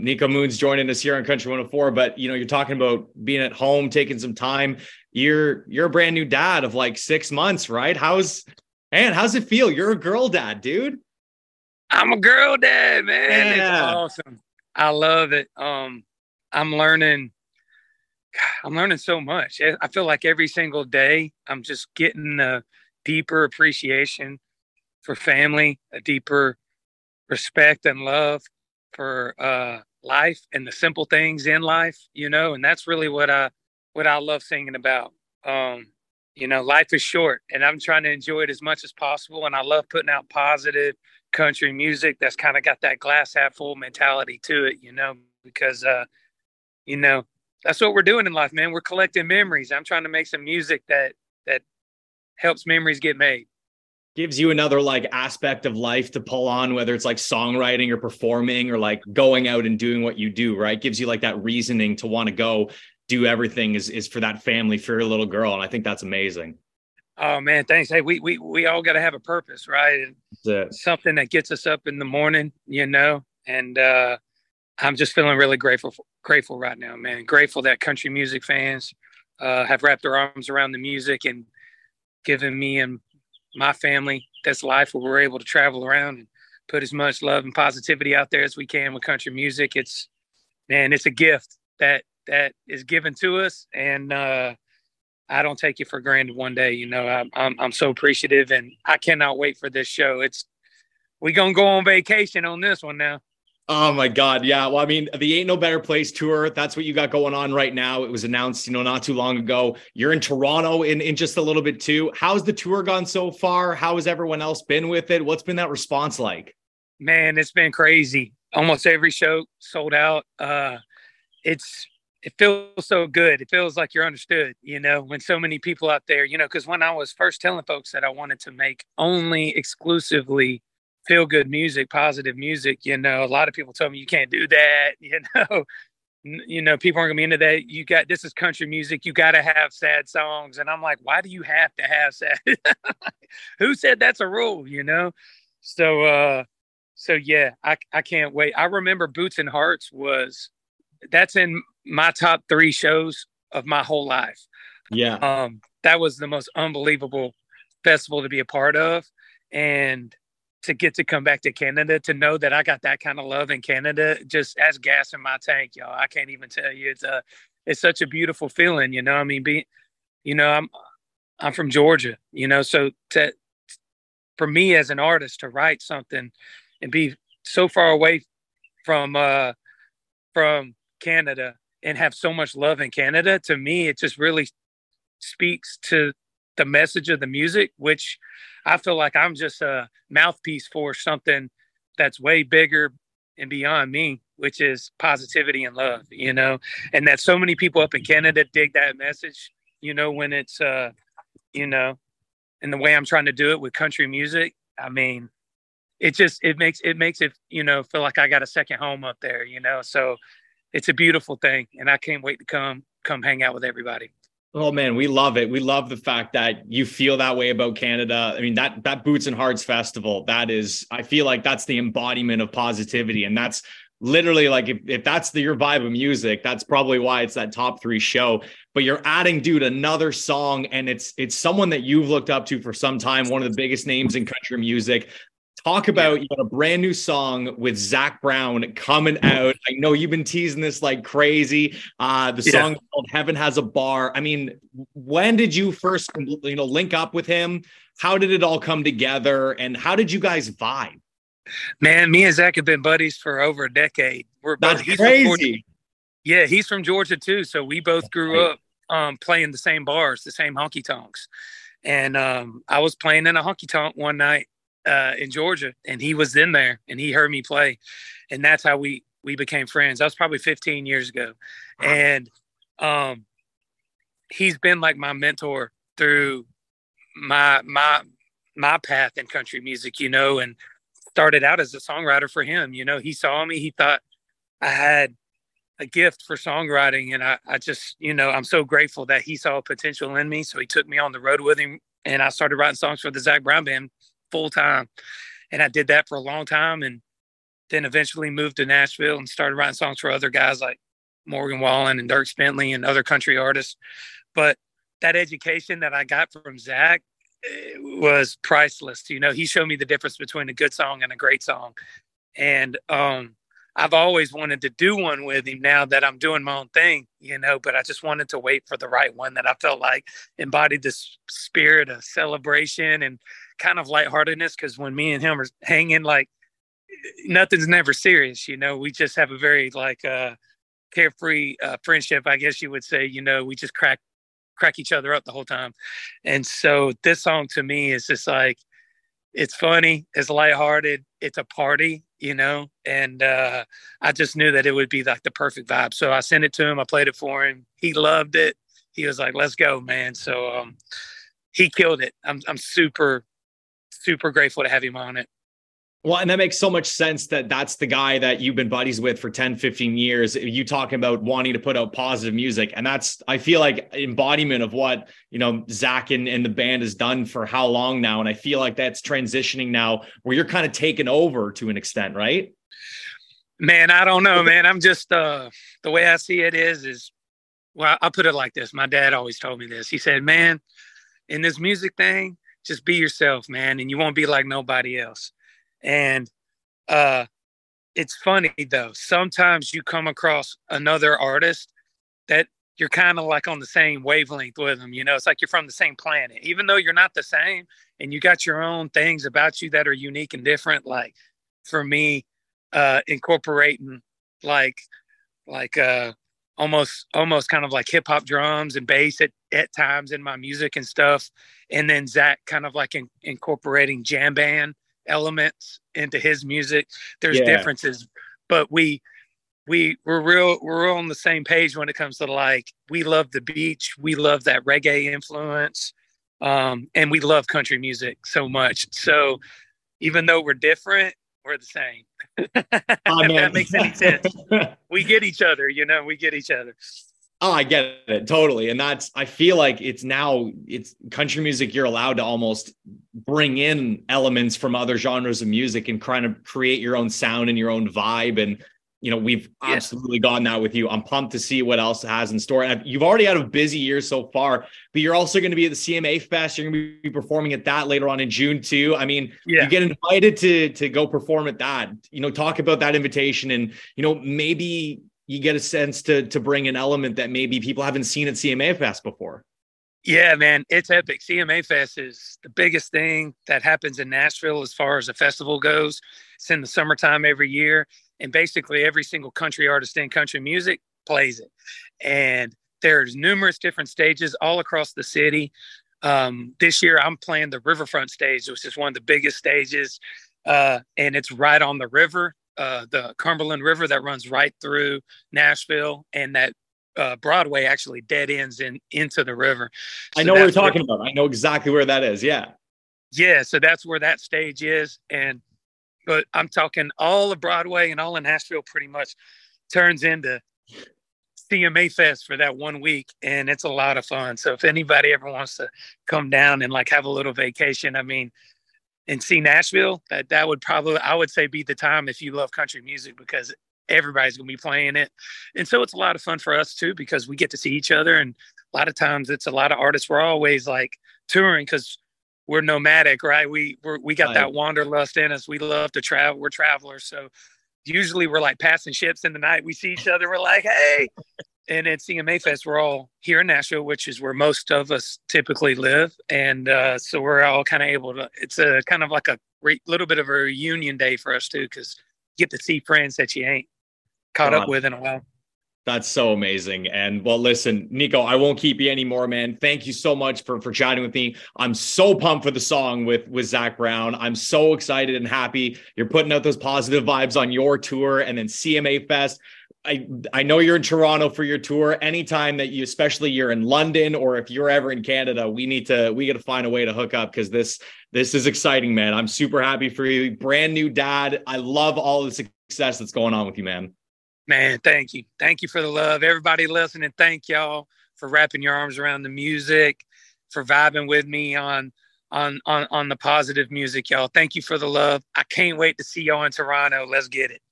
Niko Moon's joining us here on Country 104, but you know, you're talking about being at home, taking some time. You're you're a brand new dad of like six months, right? How's and how's it feel? You're a girl dad, dude. I'm a girl dad, man. Yeah. It's awesome. I love it. Um, I'm learning. I'm learning so much. I feel like every single day I'm just getting a deeper appreciation for family, a deeper respect and love for uh, life and the simple things in life, you know, and that's really what I what I love singing about. Um, you know, life is short and I'm trying to enjoy it as much as possible. And I love putting out positive country music that's kind of got that glass half full mentality to it, you know, because, uh, you know, that's what we're doing in life, man. We're collecting memories. I'm trying to make some music that, that helps memories get made gives you another like aspect of life to pull on whether it's like songwriting or performing or like going out and doing what you do right? Gives you like that reasoning to want to go do everything is is for that family for your little girl and i think that's amazing. Oh man thanks. Hey we we, we all got to have a purpose right? And something that gets us up in the morning you know? And uh i'm just feeling really grateful grateful right now man. Grateful that country music fans uh have wrapped their arms around the music and given me and my family. That's life where we're able to travel around and put as much love and positivity out there as we can with country music it's man it's a gift that that is given to us, and uh, I don't take it for granted. One day, you know, I'm, I'm I'm so appreciative, and I cannot wait for this show. It's we gonna go on vacation on this one now. Oh my God. Yeah. Well, I mean, the Ain't No Better Place tour, that's what you got going on right now. It was announced, you know, not too long ago. You're in Toronto in, in just a little bit too. How's the tour gone so far? How has everyone else been with it? What's been that response like? Man, it's been crazy. Almost every show sold out. Uh it's it feels so good. It feels like you're understood, you know, when so many people out there, you know, because when I was first telling folks that I wanted to make only exclusively feel good music, positive music, you know, a lot of people told me you can't do that, you know. You know, people aren't gonna be into that. You got this is country music. You got to have sad songs, and I'm like, why do you have to have sad? Who said that's a rule? You know, so uh, so yeah, I I can't wait. I remember Boots and Hearts was that's in my top three shows of my whole life. Yeah. Um, that was the most unbelievable festival to be a part of. And to get to come back to Canada, to know that I got that kind of love in Canada, just as gas in my tank, y'all. I can't even tell you. It's a, it's such a beautiful feeling, you know. I mean, be, you know, I'm, I'm from Georgia, you know, so to, for me as an artist to write something and be so far away from, uh, from Canada and have so much love in Canada, to me, it just really speaks to the message of the music, which I feel like I'm just a mouthpiece for something that's way bigger and beyond me, which is positivity and love, you know, and that so many people up in Canada dig that message, you know, when it's, uh, you know, and the way I'm trying to do it with country music, I mean, it just, it makes, it makes it, you know, feel like I got a second home up there, you know, so it's a beautiful thing, and I can't wait to come come hang out with everybody. Oh man, we love it. We love the fact that you feel that way about Canada. I mean, that that Boots and Hearts festival, that is, I feel like that's the embodiment of positivity. And that's literally like if, if that's the your vibe of music, that's probably why it's that top three show. But you're adding, dude, another song, and it's it's someone that you've looked up to for some time, one of the biggest names in country music. Talk about you got a brand new song with Zac Brown coming out. I know you've been teasing this like crazy. Uh, the song yeah. called "Heaven Has a Bar." I mean, when did you first you know link up with him? How did it all come together, and how did you guys vibe? Man, me and Zac have been buddies for over a decade. We're both That's crazy. Yeah, he's from Georgia too, so we both grew up um, playing the same bars, the same honky tonks. And um, I was playing in a honky tonk one night uh, in Georgia, and he was in there, and he heard me play, and that's how we we became friends. That was probably 15 years ago, and um, he's been like my mentor through my my my path in country music, you know, and started out as a songwriter for him. You know, he saw me, he thought I had a gift for songwriting, and I, I just, you know, I'm so grateful that he saw potential in me. So he took me on the road with him, and I started writing songs for the Zac Brown Band full time. And I did that for a long time. And then eventually moved to Nashville and started writing songs for other guys like Morgan Wallen and Dierks Bentley and other country artists. But that education that I got from Zac eh, was priceless. You know, he showed me the difference between a good song and a great song. And um, I've always wanted to do one with him now that I'm doing my own thing, you know, but I just wanted to wait for the right one that I felt like embodied this spirit of celebration and kind of lightheartedness. Cause when me and him are hanging, like nothing's never serious, you know, we just have a very like uh carefree uh, friendship, I guess you would say, you know, we just crack crack each other up the whole time. And so this song to me is just like it's funny, it's lighthearted, it's a party, you know, and uh, I just knew that it would be like the perfect vibe. So I sent it to him, I played it for him. He loved it. He was like, "Let's go, man." So um, he killed it. I'm I'm super super grateful to have him on it. Well, and that makes so much sense that that's the guy that you've been buddies with for 10, 15 years. You talking about wanting to put out positive music. And that's, I feel like embodiment of what, you know, Zac and, and the band has done for how long now. And I feel like that's transitioning now where you're kind of taking over to an extent, right? Man, I don't know, man. I'm just, uh, the way I see it is, is, well, I'll put it like this. My dad always told me this. He said, man, in this music thing, just be yourself, man, and you won't be like nobody else and uh, it's funny though. Sometimes you come across another artist that you're kind of like on the same wavelength with them. You know, it's like you're from the same planet, even though you're not the same, and you got your own things about you that are unique and different. Like for me, uh, incorporating like like uh almost almost kind of like hip hop drums and bass at, at times in my music and stuff. And then Zac kind of like in, incorporating jam band elements into his music. There's yeah. differences, but we we we're real we're on the same page when it comes to like we love the beach, we love that reggae influence, um, and we love country music so much. So even though we're different, we're the same. Oh, if that makes any sense. we get each other, you know, we get each other. Oh, I get it totally. And that's, I feel like it's now, it's country music. You're allowed to almost bring in elements from other genres of music and kind of create your own sound and your own vibe. And, you know, we've yeah. absolutely gotten that with you. I'm pumped to see what else it has in store. And you've already had a busy year so far, but you're also going to be at the CMA Fest. You're going to be performing at that later on in June too. I mean, yeah. you get invited to to go perform at that. You know, talk about that invitation and you know maybe you get a sense to to bring an element that maybe people haven't seen at CMA Fest before. Yeah, man, it's epic. CMA Fest is the biggest thing that happens in Nashville as far as a festival goes. It's in the summertime every year, and basically every single country artist in country music plays it. And there's numerous different stages all across the city. Um, this year, I'm playing the Riverfront stage, which is one of the biggest stages, uh, and it's right on the river uh, the Cumberland River that runs right through Nashville, and that uh, Broadway actually dead ends in into the river. So I know what you're talking where, about. I know exactly where that is. Yeah. Yeah. So that's where that stage is, and but I'm talking all of Broadway and all of Nashville pretty much turns into CMA Fest for that one week, and it's a lot of fun. So if anybody ever wants to come down and like have a little vacation, I mean, and see Nashville, that that would probably I would say be the time if you love country music because everybody's gonna be playing it, and so it's a lot of fun for us too because we get to see each other, and a lot of times it's a lot of artists. We're always like touring because we're nomadic, right? We we're, we got right. that wanderlust in us. We love to travel. We're travelers, so usually we're like passing ships in the night. We see each other. We're like, hey, and at CMA Fest, we're all here in Nashville, which is where most of us typically live, and uh, so we're all kind of able to. It's a kind of like a re- little bit of a reunion day for us too, because you get to see friends that you ain't caught God. up with in a while. That's so amazing. And well, listen, Niko, I won't keep you anymore, man. Thank you so much for for chatting with me. I'm so pumped for the song with with Zac Brown. I'm so excited and happy. You're putting out those positive vibes on your tour and then CMA Fest. I I know you're in Toronto for your tour. Anytime that you, especially you're in London or if you're ever in Canada, we need to we got to find a way to hook up because this this is exciting, man. I'm super happy for you. Brand new dad. I love all the success that's going on with you, man. Man, thank you, thank you for the love. Everybody listening, thank y'all for wrapping your arms around the music, for vibing with me on on on on the positive music, y'all. Thank you for the love. I can't wait to see y'all in Toronto. Let's get it.